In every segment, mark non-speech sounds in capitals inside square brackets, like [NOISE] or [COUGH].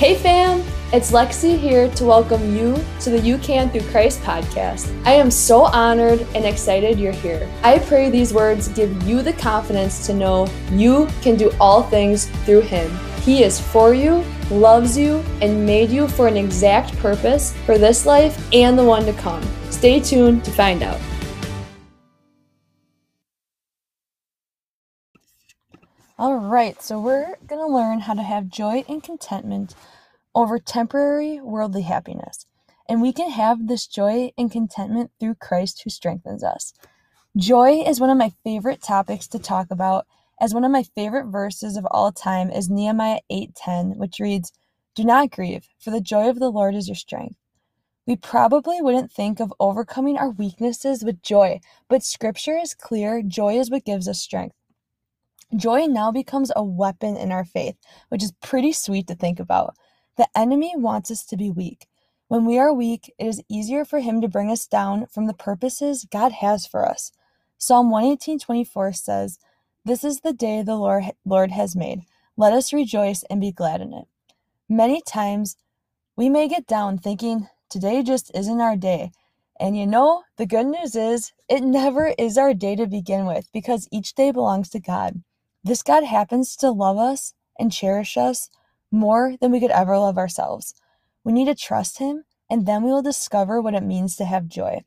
Hey fam, it's Lexi here to welcome you to the You Can Through Christ podcast. I am so honored and excited you're here. I pray these words give you the confidence to know you can do all things through Him. He is for you, loves you, and made you for an exact purpose for this life and the one to come. Stay tuned to find out. All right, so we're going to learn how to have joy and contentment over temporary worldly happiness. And we can have this joy and contentment through Christ who strengthens us. Joy is one of my favorite topics to talk about, as one of my favorite verses of all time is Nehemiah 8:10, which reads, "Do not grieve, for the joy of the Lord is your strength." We probably wouldn't think of overcoming our weaknesses with joy, but scripture is clear joy is what gives us strength. Joy now becomes a weapon in our faith, which is pretty sweet to think about. The enemy wants us to be weak. When we are weak, it is easier for him to bring us down from the purposes God has for us. Psalm 118:24 says, "This is the day the Lord Lord has made. Let us rejoice and be glad in it." Many times we may get down thinking today just isn't our day. And you know, the good news is it never is our day to begin with because each day belongs to God. This God happens to love us and cherish us more than we could ever love ourselves. We need to trust Him, and then we will discover what it means to have joy.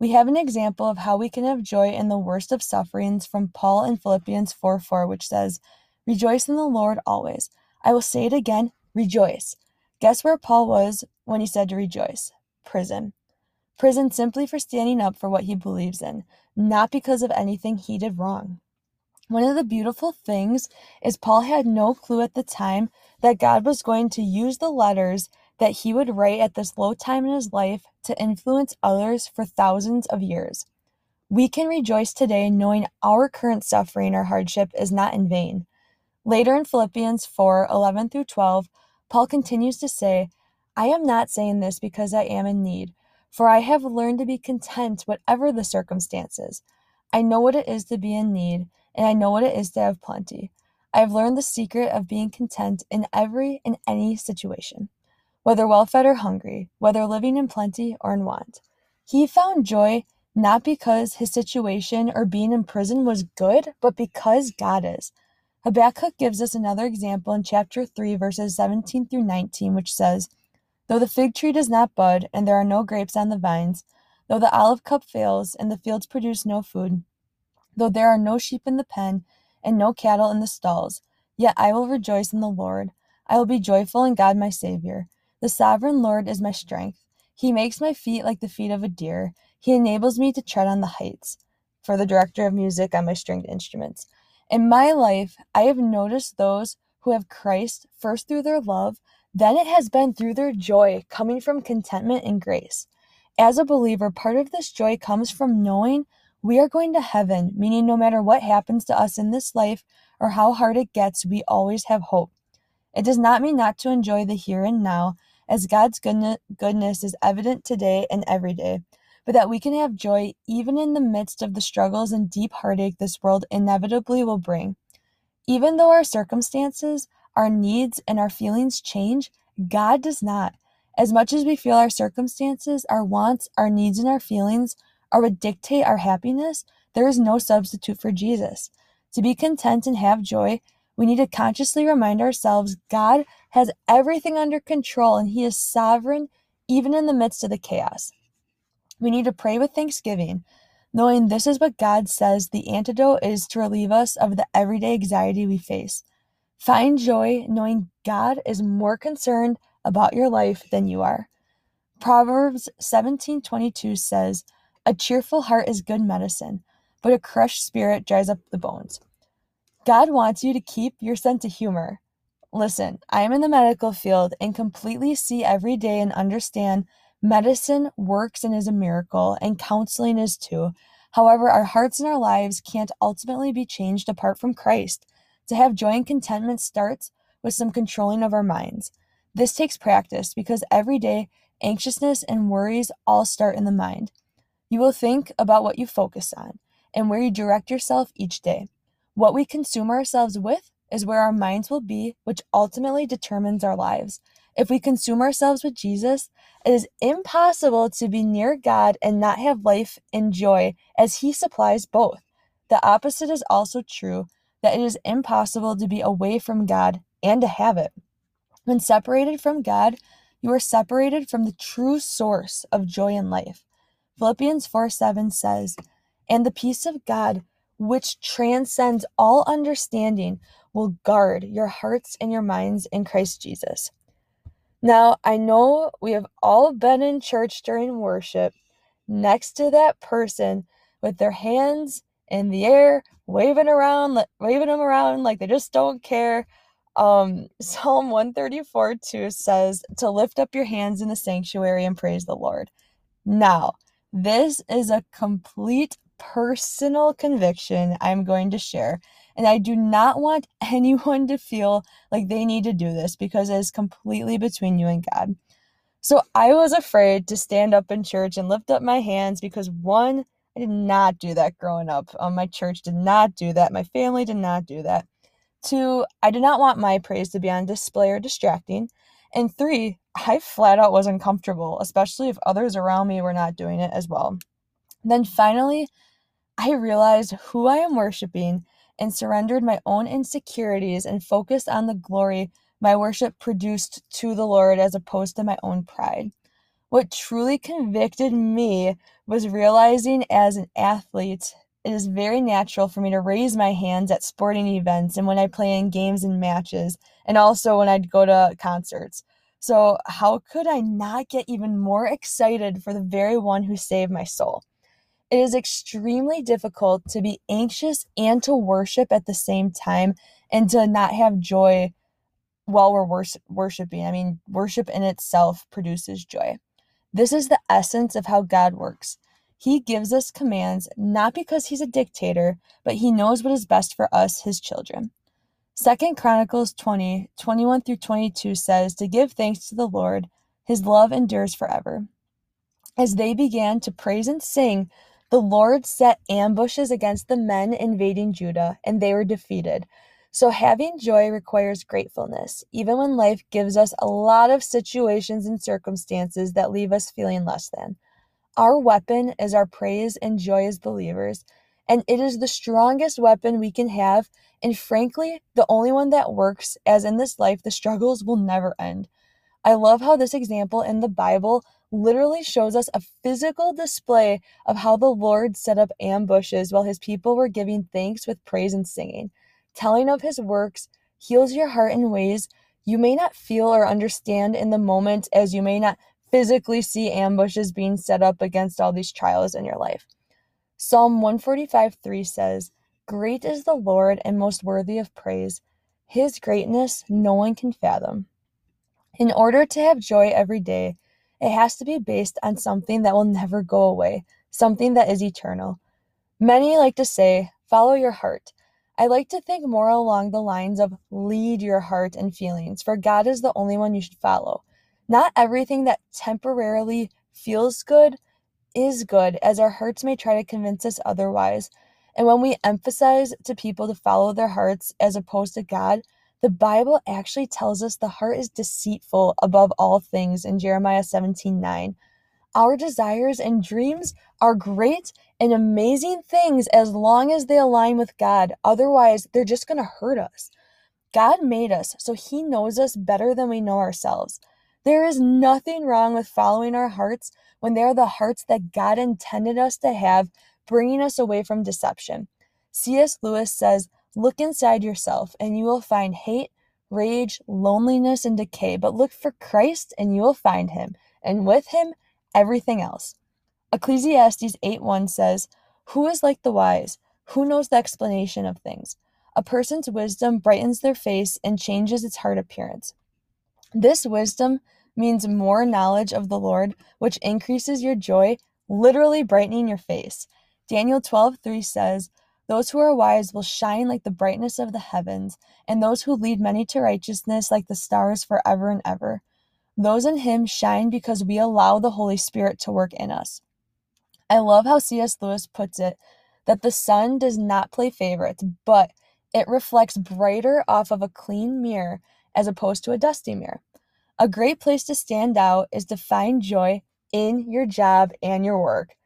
We have an example of how we can have joy in the worst of sufferings from Paul in Philippians 4 4, which says, Rejoice in the Lord always. I will say it again, rejoice. Guess where Paul was when he said to rejoice? Prison. Prison simply for standing up for what he believes in, not because of anything he did wrong. One of the beautiful things is Paul had no clue at the time that God was going to use the letters that he would write at this low time in his life to influence others for thousands of years. We can rejoice today knowing our current suffering or hardship is not in vain. Later in Philippians 4 11 through 12, Paul continues to say, I am not saying this because I am in need, for I have learned to be content whatever the circumstances. I know what it is to be in need and I know what it is to have plenty. I have learned the secret of being content in every and any situation, whether well fed or hungry, whether living in plenty or in want. He found joy not because his situation or being in prison was good, but because God is. Habakkuk gives us another example in chapter 3, verses 17 through 19, which says, Though the fig tree does not bud, and there are no grapes on the vines, though the olive cup fails, and the fields produce no food, Though there are no sheep in the pen, and no cattle in the stalls, yet I will rejoice in the Lord. I will be joyful in God my Saviour. The sovereign Lord is my strength. He makes my feet like the feet of a deer. He enables me to tread on the heights. For the director of music on my stringed instruments. In my life, I have noticed those who have Christ first through their love, then it has been through their joy coming from contentment and grace. As a believer, part of this joy comes from knowing we are going to heaven, meaning no matter what happens to us in this life or how hard it gets, we always have hope. It does not mean not to enjoy the here and now, as God's goodness is evident today and every day, but that we can have joy even in the midst of the struggles and deep heartache this world inevitably will bring. Even though our circumstances, our needs, and our feelings change, God does not. As much as we feel our circumstances, our wants, our needs, and our feelings or would dictate our happiness, there is no substitute for Jesus. To be content and have joy, we need to consciously remind ourselves God has everything under control and He is sovereign even in the midst of the chaos. We need to pray with thanksgiving, knowing this is what God says the antidote is to relieve us of the everyday anxiety we face. Find joy knowing God is more concerned about your life than you are. Proverbs 17:22 says, a cheerful heart is good medicine, but a crushed spirit dries up the bones. God wants you to keep your sense of humor. Listen, I am in the medical field and completely see every day and understand medicine works and is a miracle, and counseling is too. However, our hearts and our lives can't ultimately be changed apart from Christ. To have joy and contentment starts with some controlling of our minds. This takes practice because every day, anxiousness and worries all start in the mind. You will think about what you focus on and where you direct yourself each day. What we consume ourselves with is where our minds will be, which ultimately determines our lives. If we consume ourselves with Jesus, it is impossible to be near God and not have life and joy, as He supplies both. The opposite is also true that it is impossible to be away from God and to have it. When separated from God, you are separated from the true source of joy and life. Philippians 4 7 says, And the peace of God, which transcends all understanding, will guard your hearts and your minds in Christ Jesus. Now, I know we have all been in church during worship next to that person with their hands in the air, waving around, waving them around like they just don't care. Um, [LAUGHS] Psalm 134 2 says to lift up your hands in the sanctuary and praise the Lord. Now, this is a complete personal conviction I'm going to share. And I do not want [LAUGHS] anyone to feel like they need to do this because it is completely between you and God. So I was afraid to stand up in church and lift up my hands because one, I did not do that growing up. Um, my church did not do that. My family did not do that. Two, I did not want my praise to be on display or distracting. And three, I flat out wasn't comfortable, especially if others around me were not doing it as well. Then finally, I realized who I am worshiping and surrendered my own insecurities and focused on the glory my worship produced to the Lord as opposed to my own pride. What truly convicted me was realizing as an athlete, it is very natural for me to raise my hands at sporting events and when I play in games and matches, and also when I'd go to concerts. So, how could I not get even more excited for the very one who saved my soul? It is extremely difficult to be anxious and to worship at the same time and to not have joy while we're wors- worshiping. I mean, worship in itself produces joy. This is the essence of how God works. He gives us commands not because he's a dictator, but he knows what is best for us, his children. Second Chronicles 20, 21 through 22 says to give thanks to the Lord, his love endures forever. As they began to praise and sing, the Lord set ambushes against the men invading Judah, and they were defeated. So, having joy requires gratefulness, even when life gives us a lot of situations and circumstances that leave us feeling less than. Our weapon is our praise and joy as believers, and it is the strongest weapon we can have, and frankly, the only one that works, as in this life, the struggles will never end. I love how this example in the Bible literally shows us a physical display of how the Lord set up ambushes while his people were giving thanks with praise and singing. Telling of his works heals your heart in ways you may not feel or understand in the moment, as you may not physically see ambushes being set up against all these trials in your life. Psalm 145 3 says, Great is the Lord and most worthy of praise. His greatness no one can fathom. In order to have joy every day, it has to be based on something that will never go away, something that is eternal. Many like to say, follow your heart. I like to think more along the lines of lead your heart and feelings, for God is the only one you should follow. Not everything that temporarily feels good is good, as our hearts may try to convince us otherwise. And when we emphasize to people to follow their hearts as opposed to God, the Bible actually tells us the heart is deceitful above all things in Jeremiah 17 9. Our desires and dreams are great and amazing things as long as they align with God. Otherwise, they're just going to hurt us. God made us, so He knows us better than we know ourselves. There is nothing wrong with following our hearts when they are the hearts that God intended us to have, bringing us away from deception. C.S. Lewis says, Look inside yourself, and you will find hate, rage, loneliness, and decay. But look for Christ, and you will find him, and with him, everything else. Ecclesiastes 8 1 says, Who is like the wise? Who knows the explanation of things? A person's wisdom brightens their face and changes its heart appearance. This wisdom means more knowledge of the Lord, which increases your joy, literally brightening your face. Daniel 12 3 says, those who are wise will shine like the brightness of the heavens, and those who lead many to righteousness like the stars forever and ever. Those in Him shine because we allow the Holy Spirit to work in us. I love how C.S. Lewis puts it that the sun does not play favorites, but It reflects brighter off of a clean mirror as opposed to a dusty mirror. A great place to stand out is to find joy in your job and your work.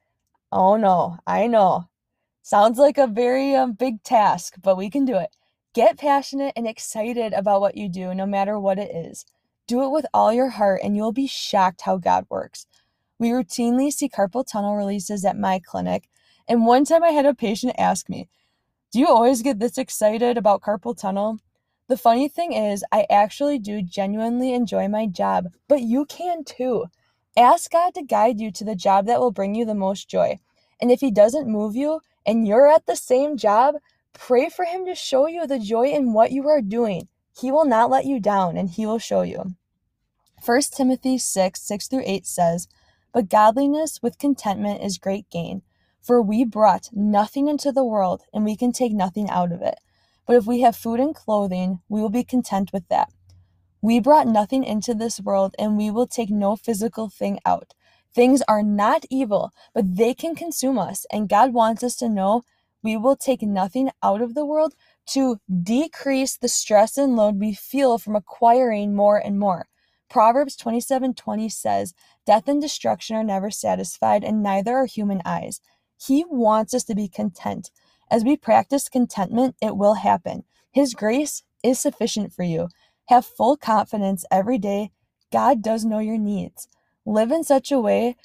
Oh no, I know. Sounds like a very um, big task, but we can do it. Get passionate and excited about what you do, no matter what it is. Do it with all your heart, and you'll be shocked how God works. We routinely see carpal tunnel releases at my clinic, and one time I had a patient ask me, Do you always get this excited about carpal tunnel? The funny thing is, I actually do genuinely enjoy my job, but you can too. Ask God to guide you to the job that will bring you the most joy. And if He doesn't move you and you're at the same job, pray for Him to show you the joy in what you are doing. He will not let you down and He will show you. 1 Timothy 6 6 through 8 says, But godliness with contentment is great gain. For we brought nothing into the world, and we can take nothing out of it. But if we have food and clothing, we will be content with that. We brought nothing into this world, and we will take no physical thing out. Things are not evil, but they can consume us. And God wants us to know we will take nothing out of the world to decrease the stress and load we feel from acquiring more and more. Proverbs 27:20 says, "Death and destruction are never satisfied, and neither are human eyes." He wants us to be content. As we practice contentment, it will happen. His grace is sufficient for you. Have full confidence every day. God does know your needs. Live in such a way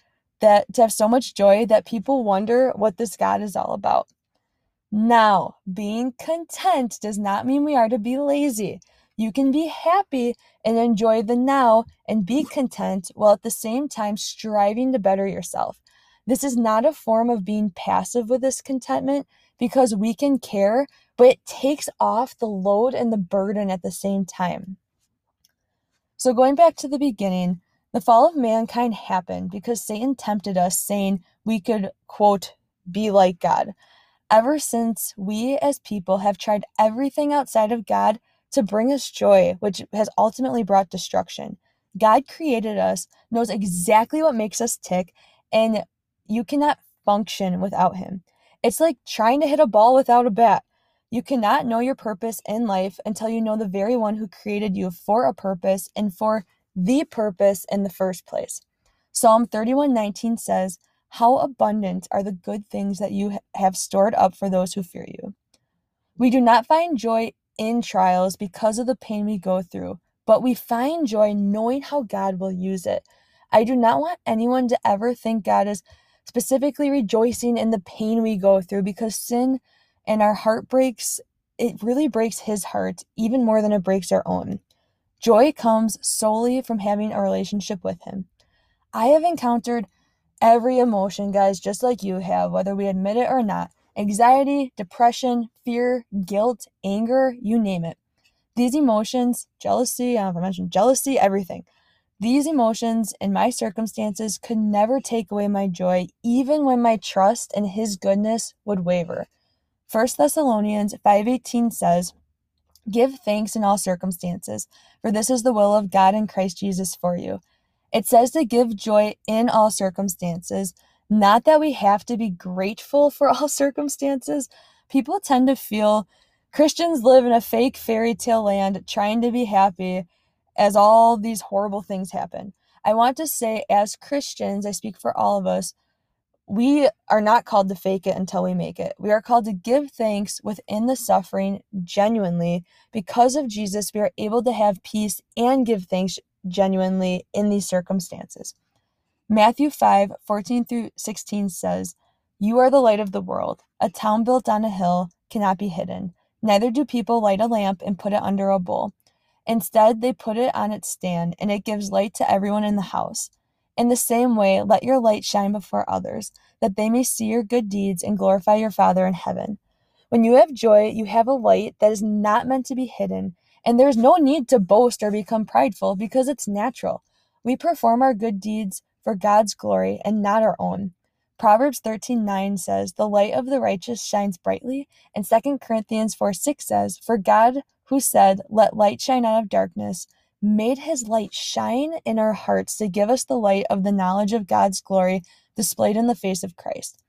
that to have so much joy that people wonder what this God is all about. Now, being content does not mean we are to be lazy. You can be happy and enjoy the now and be content while at the same time striving to better yourself. This is not a form of being passive with this contentment because we can care, but it takes off the load and the burden at the same time. So, going back to the beginning, the fall of mankind happened because Satan tempted us, saying we could, quote, be like God. Ever since, we as people have tried everything outside of God to bring us joy, which has ultimately brought destruction. God created us, knows exactly what makes us tick, and you cannot function without him. It's like trying to hit a ball without a bat. You cannot know your purpose in life until you know the very one who created you for a purpose and for the purpose in the first place. Psalm 31:19 says, "How abundant are the good things that you have stored up for those who fear you." We do not find joy in trials because of the pain we go through, but we find joy knowing how God will use it. I do not want anyone to ever think God is specifically rejoicing in the pain we go through because sin and our heartbreaks, it really breaks his heart even more than it breaks our own. Joy comes solely from having a relationship with him. I have encountered every emotion, guys, just like you have, whether we admit it or not anxiety, depression, fear, guilt, anger, you name it. These emotions, jealousy, I don't know I mentioned jealousy, everything. These emotions and my circumstances could never take away my joy, even when my trust in his goodness would waver. 1 Thessalonians 5:18 says, "Give thanks in all circumstances, for this is the will of God in Christ Jesus for you." It says to give joy in all circumstances, not that we have to be grateful for [LAUGHS] all circumstances. People tend to feel Christians live in a fake fairy tale land trying to be happy as all these horrible things happen. I want to say, as Christians, I speak for all of us, we are not called to fake it until we make it. We are called to give thanks within the suffering genuinely. Because of Jesus, we are able to have peace and give thanks genuinely in these circumstances. Matthew 5 14 through 16 says, You are the light of the world. A town built on a hill cannot be hidden. Neither do people light a lamp and put it under a bowl Instead, they put it on its stand, and it gives light to everyone in the house. In the same way, let your light shine before others, that they may see your good deeds and glorify your Father in heaven. When you have joy, you have a light that is not meant to be hidden, and there is no need to boast or become prideful because it's natural. We perform our good deeds for God's glory and not our own. Proverbs 13:9 says, "The light of the righteous shines brightly," and 2 Corinthians 4:6 says, "For God who said, Let light shine out of darkness, made his light shine in our hearts to give us the light of the knowledge of God's glory displayed in the face of Christ.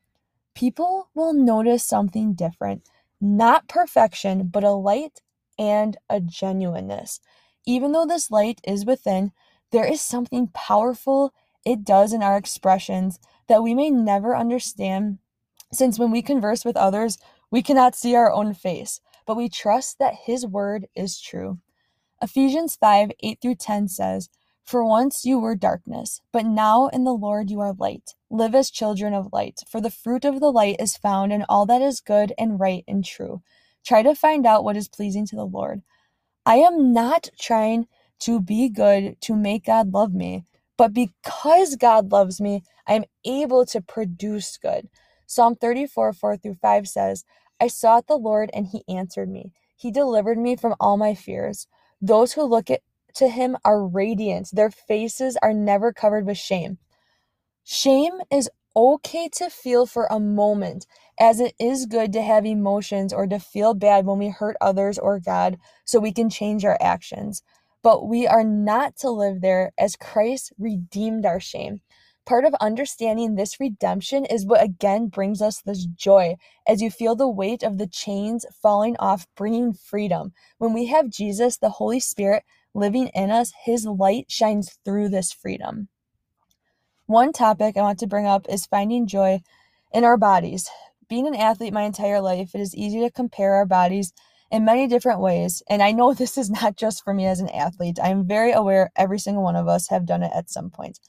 People will notice something different. not perfection, but a light and a genuineness. Even though this light is within, there is something powerful it does in our expressions that we may never understand, since when we converse with others, we cannot see our own face, but we trust that His word is true. Ephesians 5 8 through 10 says, For once you were darkness, but now in the Lord you are light. Live as children of light, for the fruit of the light is found in all that is good and right and true. Try to find out what is pleasing to the Lord. I am not trying to be good to make God love me, but because God loves me, I am able to produce good. Psalm 34 4 through 5 says, I sought the Lord and he answered me. He delivered me from all my fears. Those who look at, to him are radiant, their faces are never covered with shame. Shame is okay to feel for a moment, as it is good to have emotions or to feel bad when we hurt others or God so we can change our actions. But we are not to live there as Christ redeemed our shame. Part of understanding this redemption is what again brings us this joy as you feel the weight of the chains falling off, bringing freedom. When we have Jesus, the Holy Spirit, living in us, His light shines through this freedom. One topic I want to bring up is finding joy in our bodies. Being an athlete my entire life, it is easy to compare our bodies in many different ways. And I know [LAUGHS] this is not just for me as an athlete. I am very aware every single one of us have done it at some point.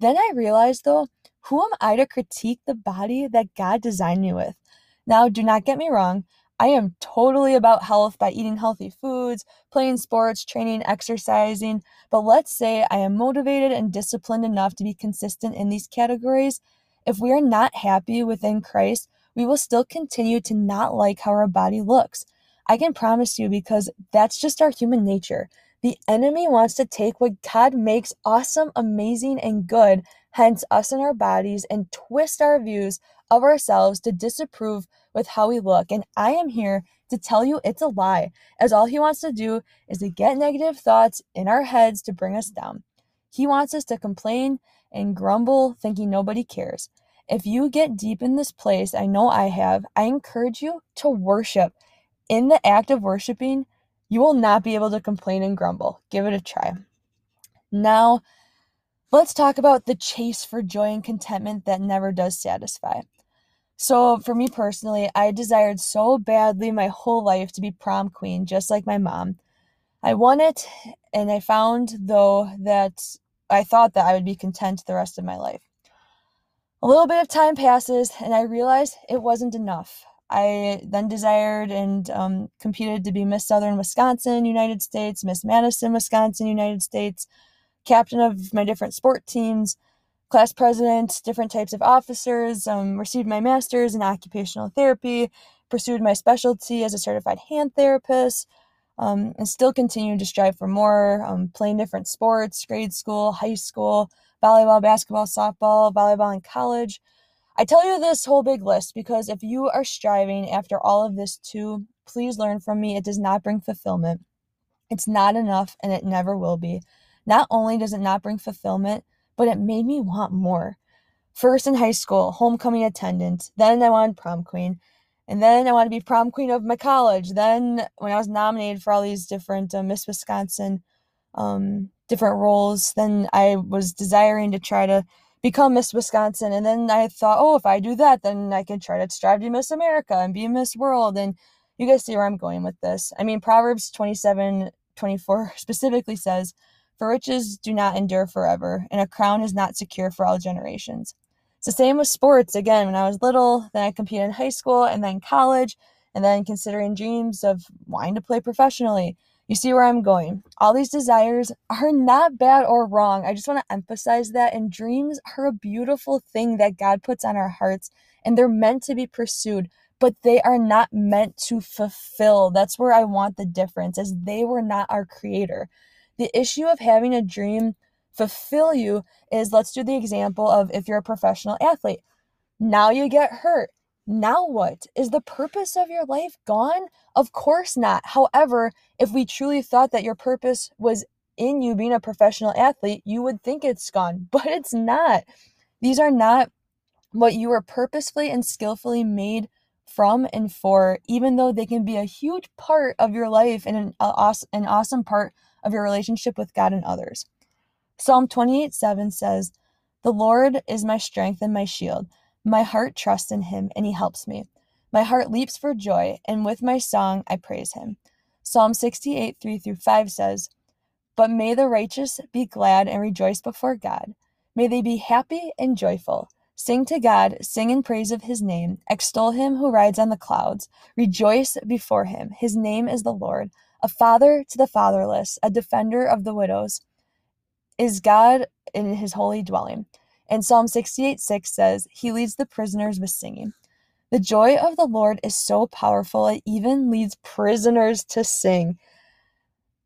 Then I realized, though, who am I to critique the body that God designed me with? Now, do not get me wrong. I am totally about health by eating healthy foods, playing sports, training, exercising. But let's say I am motivated and disciplined enough to be consistent in these categories. If we are not happy within Christ, we will still continue to not like how our body looks. I can promise you because that's just our human nature. The enemy wants to take what God makes awesome, amazing, and good, hence us and our bodies, and twist our views of ourselves to disapprove with how we look. And I am here to tell you it's a lie, as all he wants to do is to get negative thoughts in our heads to bring us down. He wants us to complain and grumble, thinking nobody cares. If you get deep in this place, I know I have, I encourage you to worship. In the act of worshiping, you will not be able to complain and grumble. Give it a try. Now, let's talk about the chase for joy and contentment that never does satisfy. So, for me personally, I desired so badly my whole life to be prom queen, just like my mom. I won it, and I found, though, that I thought that I would be content the rest of my life. A little bit of time passes, and I realized it wasn't enough. I then desired and um, competed to be Miss Southern Wisconsin, United States, Miss Madison, Wisconsin, United States, captain of my different sport teams, class president, different types of officers, um, received my master's in occupational therapy, pursued my specialty as a certified hand therapist, um, and still continued to strive for more, um, playing different sports, grade school, high school, volleyball, basketball, softball, volleyball in college. I tell you this whole big list because if you are striving after all of this too, please learn from me. It does not bring fulfillment. It's not enough and it never will be. Not only does it not bring fulfillment, but it made me want more. First in high school, homecoming attendant. Then I wanted prom queen. And then I wanted to be prom queen of my college. Then when I was nominated for all these different uh, Miss Wisconsin um, different roles, then I was desiring to try to become Miss Wisconsin. And then I thought, oh, if I do that, then I can try to strive to Miss America and be Miss World. And you guys see where I'm going with this. I mean, Proverbs 27 24 [LAUGHS] specifically says, For riches do not endure forever, and a crown is not secure for all generations. It's the same with sports. Again, when I was little, then I competed in high school and then college, and then considering dreams of wanting to play professionally. You see where I'm going. All these desires are not bad or wrong. I just want to emphasize that. And dreams are a beautiful thing that God puts on our hearts, and they're meant to be pursued, but they are not meant to fulfill. That's where I want the difference, as they were not our creator. The issue of having a dream fulfill you is let's do the example of if you're a professional athlete. Now you get hurt. Now what? Is the purpose of your life gone? Of course not. However, if we truly thought that your purpose was in you being a professional athlete, you would think it's gone, [LAUGHS] but it's not. These are not what you were purposefully and skillfully made from and for, even though they can be a huge part of your life and an, an awesome part of your relationship with God and others. Psalm 28 7 says, The Lord is my strength and my shield. My heart trusts in him, and he helps me. My heart leaps for joy, and with my song I praise him. Psalm 68 3 through 5 says, But may the righteous be glad and rejoice before God. May they be happy and joyful. Sing to God, sing in praise of his name, extol him who rides on the clouds, rejoice before him. His name is the Lord, a father to the fatherless, a defender of the widows. Is God in his holy dwelling? And Psalm 68 6 says, He leads the prisoners with singing. The joy of the Lord is so powerful, it even leads prisoners to sing.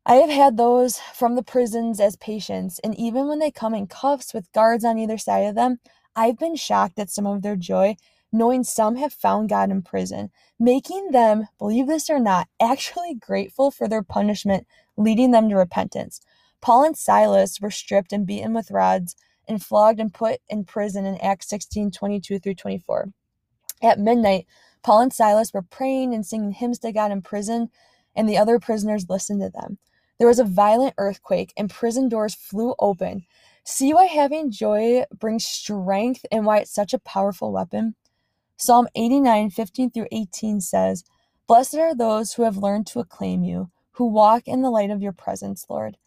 I have had those from the prisons as patients, and even when they come in cuffs with guards on either side of them, I've been shocked at some of their joy, knowing some have found God in prison, making them, believe this or not, [LAUGHS] actually grateful for their punishment, leading them to repentance. Paul and Silas were stripped and beaten with rods and flogged and put in prison in Acts 16 22 through 24. At midnight, Paul and Silas were praying and singing hymns to God in prison, and the other prisoners listened to them. There was a violent earthquake, and prison doors flew open. See why having joy brings strength and why it's such a powerful weapon? Psalm 89, 15 through 18 says, Blessed are those who have learned to acclaim you, who walk in the light of your presence, Lord.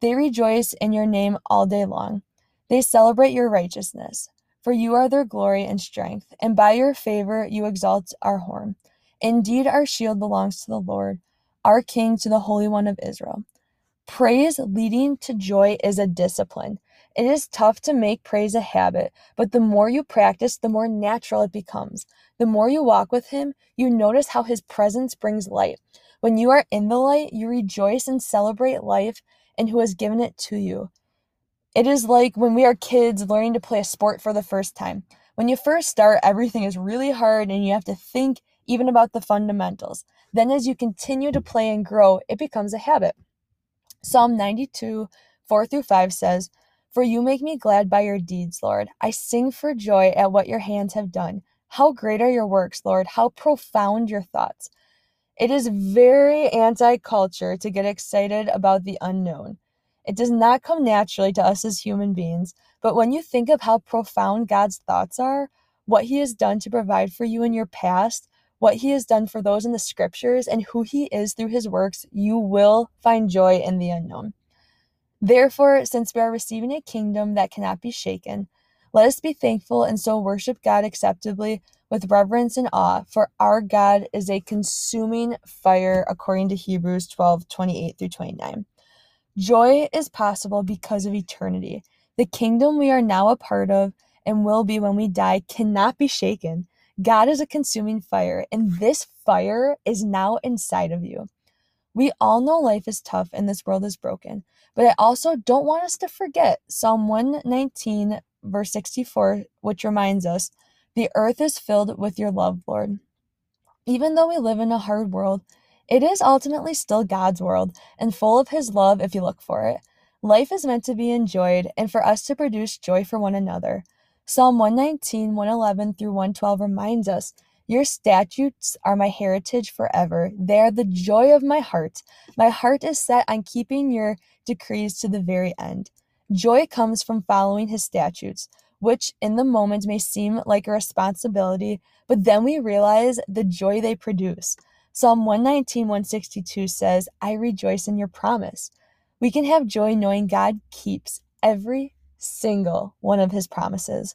They rejoice in your name all day long. They celebrate your righteousness, for you are their glory and strength, and by your favor you exalt our horn. Indeed, our shield belongs to the Lord, our King to the Holy One of Israel. Praise leading to joy is a discipline. It is tough to make praise a habit, but the more you practice, the more natural it becomes. The more you walk with Him, you notice how His presence brings light. When you are in the light, you rejoice and celebrate life and who has given it to you. It is like when we are kids learning to play a sport for the first time. When you first start, everything is really hard and you have to think even about the fundamentals. Then, as you continue to play and grow, it becomes a habit. Psalm 92, 4 through 5 says, For you make me glad by your deeds, Lord. I sing for joy at what your hands have done. How great are your works, Lord! How profound your thoughts. It is very anti culture to get excited about the unknown. It does not come naturally to us as human beings, but when you think of how profound God's thoughts are, what He has done to provide for you in your past, what he has done for those in the scriptures, and who he is through his works, you will find joy in the unknown. Therefore, since we are receiving a kingdom that cannot be shaken, let us be thankful and so worship God acceptably with reverence and awe, for our God is a consuming fire, according to Hebrews 12 28 through 29. Joy is possible because of eternity. The kingdom we are now a part of and will be when we die cannot be shaken. God is a consuming fire, and this fire is now inside of you. We all know life is tough and this world is broken, but I also don't want us to forget Psalm 119, verse 64, which reminds us the earth is filled with your love, Lord. Even though we live in a hard world, it is ultimately still God's world and full of His love if you look for it. Life is meant to be enjoyed and for us to produce joy for one another. Psalm 119, 111 through 112 reminds us Your statutes are my heritage forever. They are the joy of my heart. My heart is set on keeping your decrees to the very end. Joy comes from following his statutes, which in the moment may seem like a responsibility, but then we realize the joy they produce. Psalm 119, 162 says, I rejoice in your promise. We can have joy knowing God keeps every single one of his promises.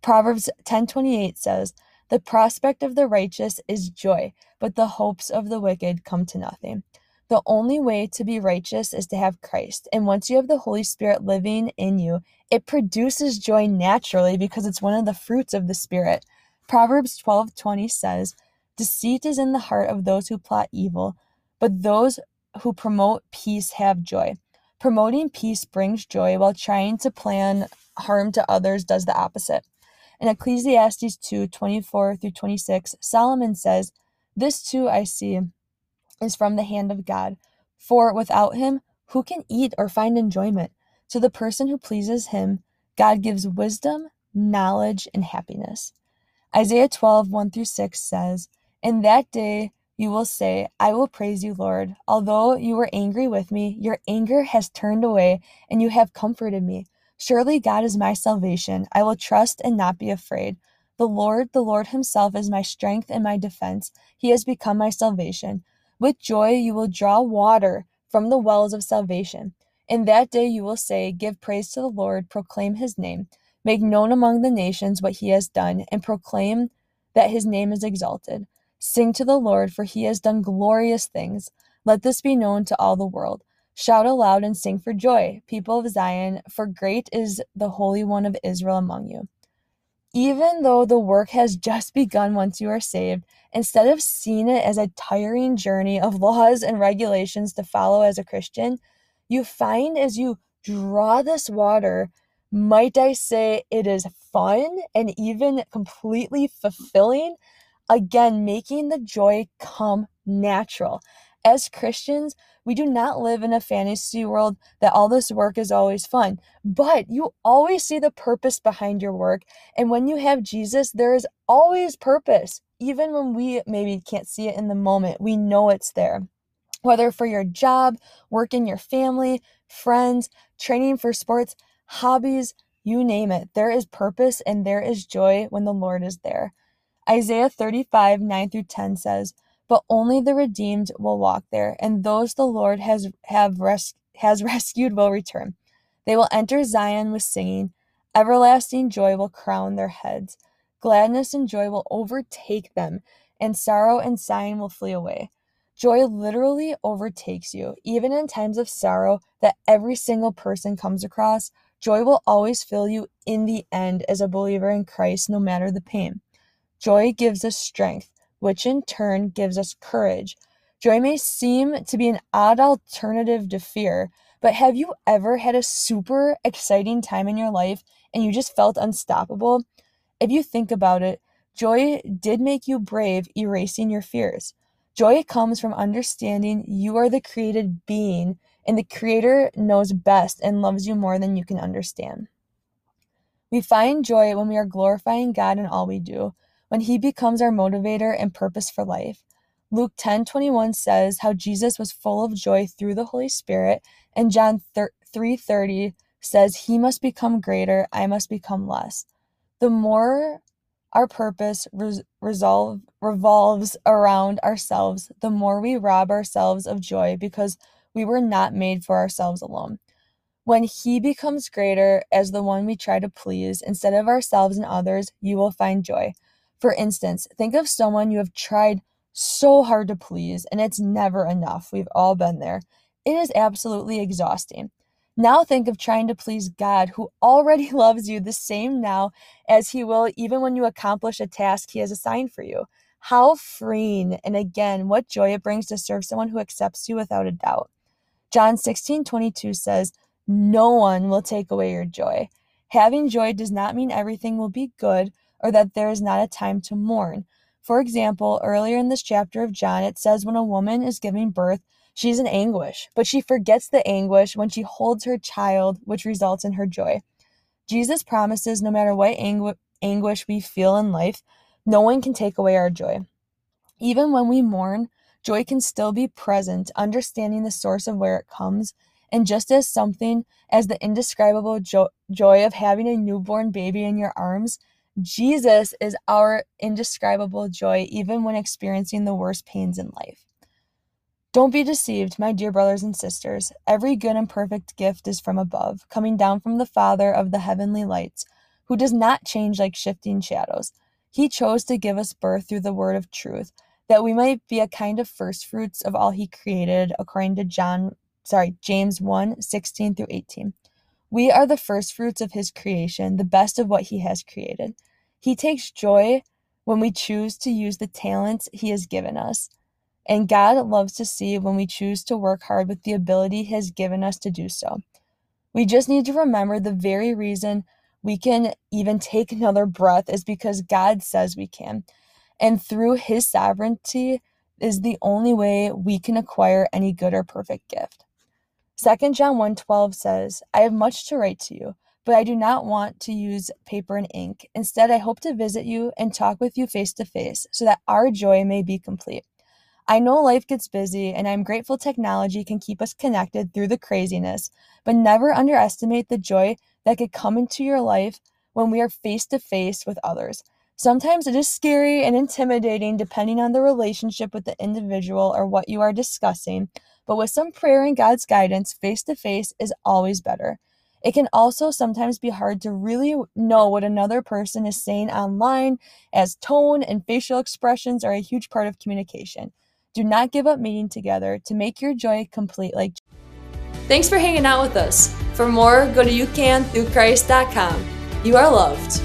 Proverbs 10:28 says, "The prospect of the righteous is joy, but the hopes of the wicked come to nothing." The only way to be righteous is to have Christ. And once you have the Holy Spirit living in you, it produces joy naturally because it's one of the fruits of the Spirit. Proverbs 12:20 says, "Deceit is in the heart of those who plot evil, but those who promote peace have joy." Promoting peace brings joy, while trying to plan harm to others does the opposite. In Ecclesiastes 2 24 through 26, Solomon says, This too I see is from the hand of God. For without him, who can eat or find enjoyment? To the person who pleases him, God gives wisdom, knowledge, and happiness. Isaiah 12 1 through 6 says, In that day, you will say, I will praise you, Lord. Although you were angry with me, your anger has turned away, and you have comforted me. Surely God is my salvation. I will trust and not be afraid. The Lord, the Lord Himself, is my strength and my defense. He has become my salvation. With joy you will draw water from the wells of salvation. In that day you will say, Give praise to the Lord, proclaim His name, make known among the nations what He has done, and proclaim that His name is exalted. Sing to the Lord, for he has done glorious things. Let this be known to all the world. Shout aloud and sing for joy, people of Zion, for great is the Holy One of Israel among you. Even though the work has just begun once you are saved, instead of seeing it as a tiring journey of [LAUGHS] laws and regulations to follow as a Christian, you find as you draw this water, might I say, it is fun and even completely fulfilling Again, making the joy come natural. As Christians, we do not live in a fantasy world that all this work is always fun, but you always see the purpose behind your work. And when you have Jesus, there is always purpose. Even when we maybe can't see it in the moment, we know it's there. Whether for your job, work in your family, friends, training for sports, hobbies, you name it, there is purpose and there is joy when the Lord is there. Isaiah 35, 9 through 10 says, But only the redeemed will walk there, and those the Lord has, have res- has [LAUGHS] rescued will return. They will enter Zion with singing. Everlasting joy will crown their heads. Gladness and joy will overtake them, and sorrow and sighing will flee away. Joy literally overtakes you. Even in times of sorrow that every single person comes across, joy will always fill you in the end as a believer in Christ, no matter the pain. Joy gives us strength, which in turn gives us courage. Joy may seem to be an odd alternative to fear, but have you ever had a super exciting time in your life and you just felt unstoppable? If you think about it, joy did make you brave, erasing your fears. Joy comes from understanding you are the created being and the Creator knows best and loves you more than you can understand. We find joy when we are glorifying God in all we do when he becomes our motivator and purpose for life. Luke 10:21 says how Jesus was full of joy through the Holy Spirit, and John 3:30 says he must become greater, I must become less. The more our purpose res- resolve, revolves around ourselves, the more we rob ourselves of joy because we were not made for ourselves alone. When he becomes greater as the one we try to please instead of ourselves and others, you will find joy. For instance, think of someone you have tried so hard to please and it's never enough. We've all been there. It is absolutely exhausting. Now think of trying to please God, who already [LAUGHS] loves you the same now as He will even when you accomplish a task He has assigned for you. How freeing, and again, what joy it brings to serve someone who accepts you without a doubt. John 16 22 says, No one will take away your joy. Having joy does not mean everything will be good or that there is not a time to mourn. For example, earlier in this chapter of John, it says when a woman is giving birth, she's in anguish, but she forgets the anguish when she holds her child, which results in her joy. Jesus promises no matter what angu- anguish we feel in life, no one can take away our joy. Even when we mourn, joy can still be present, understanding the source of where it comes. And just as something as the indescribable jo- joy of having a newborn baby in your arms Jesus is our indescribable joy, even when experiencing the worst pains in life. Don't be deceived, my dear brothers and sisters. Every good and perfect gift is from above, coming down from the Father of the heavenly lights, who does not change like shifting shadows. He chose to give us birth through the word of truth, that we might be a kind of first fruits of all he created, according to John, sorry, James 1, 16 through 18. We are the first fruits of his creation, the best of what he has created. He takes joy when we choose to use the talents He has given us. And God loves to see when we choose to work hard with the ability He has given us to do so. We just need to remember the very reason we can even take another breath is because God says we can. And through His sovereignty is the only way we can acquire any good or perfect gift. 2 John 1:12 says, "I have much to write to you, but I do not want to use paper and ink. Instead, I hope to visit you and talk with you face to face so that our joy may be complete. I know life gets busy, and I'm grateful technology can keep us connected through the craziness, but never underestimate the joy that could come into your life when we are face to face with others. Sometimes it is scary and intimidating depending on the relationship with the individual or what you are discussing, but with some prayer and God's guidance, face to face is always better. It can also sometimes be hard to really know what another person is saying online, as tone and facial expressions are a huge part of communication. Do not give up meeting together to make your joy complete like Thanks for hanging out with us. For more, go to youcanthroughchrist.com. You are loved.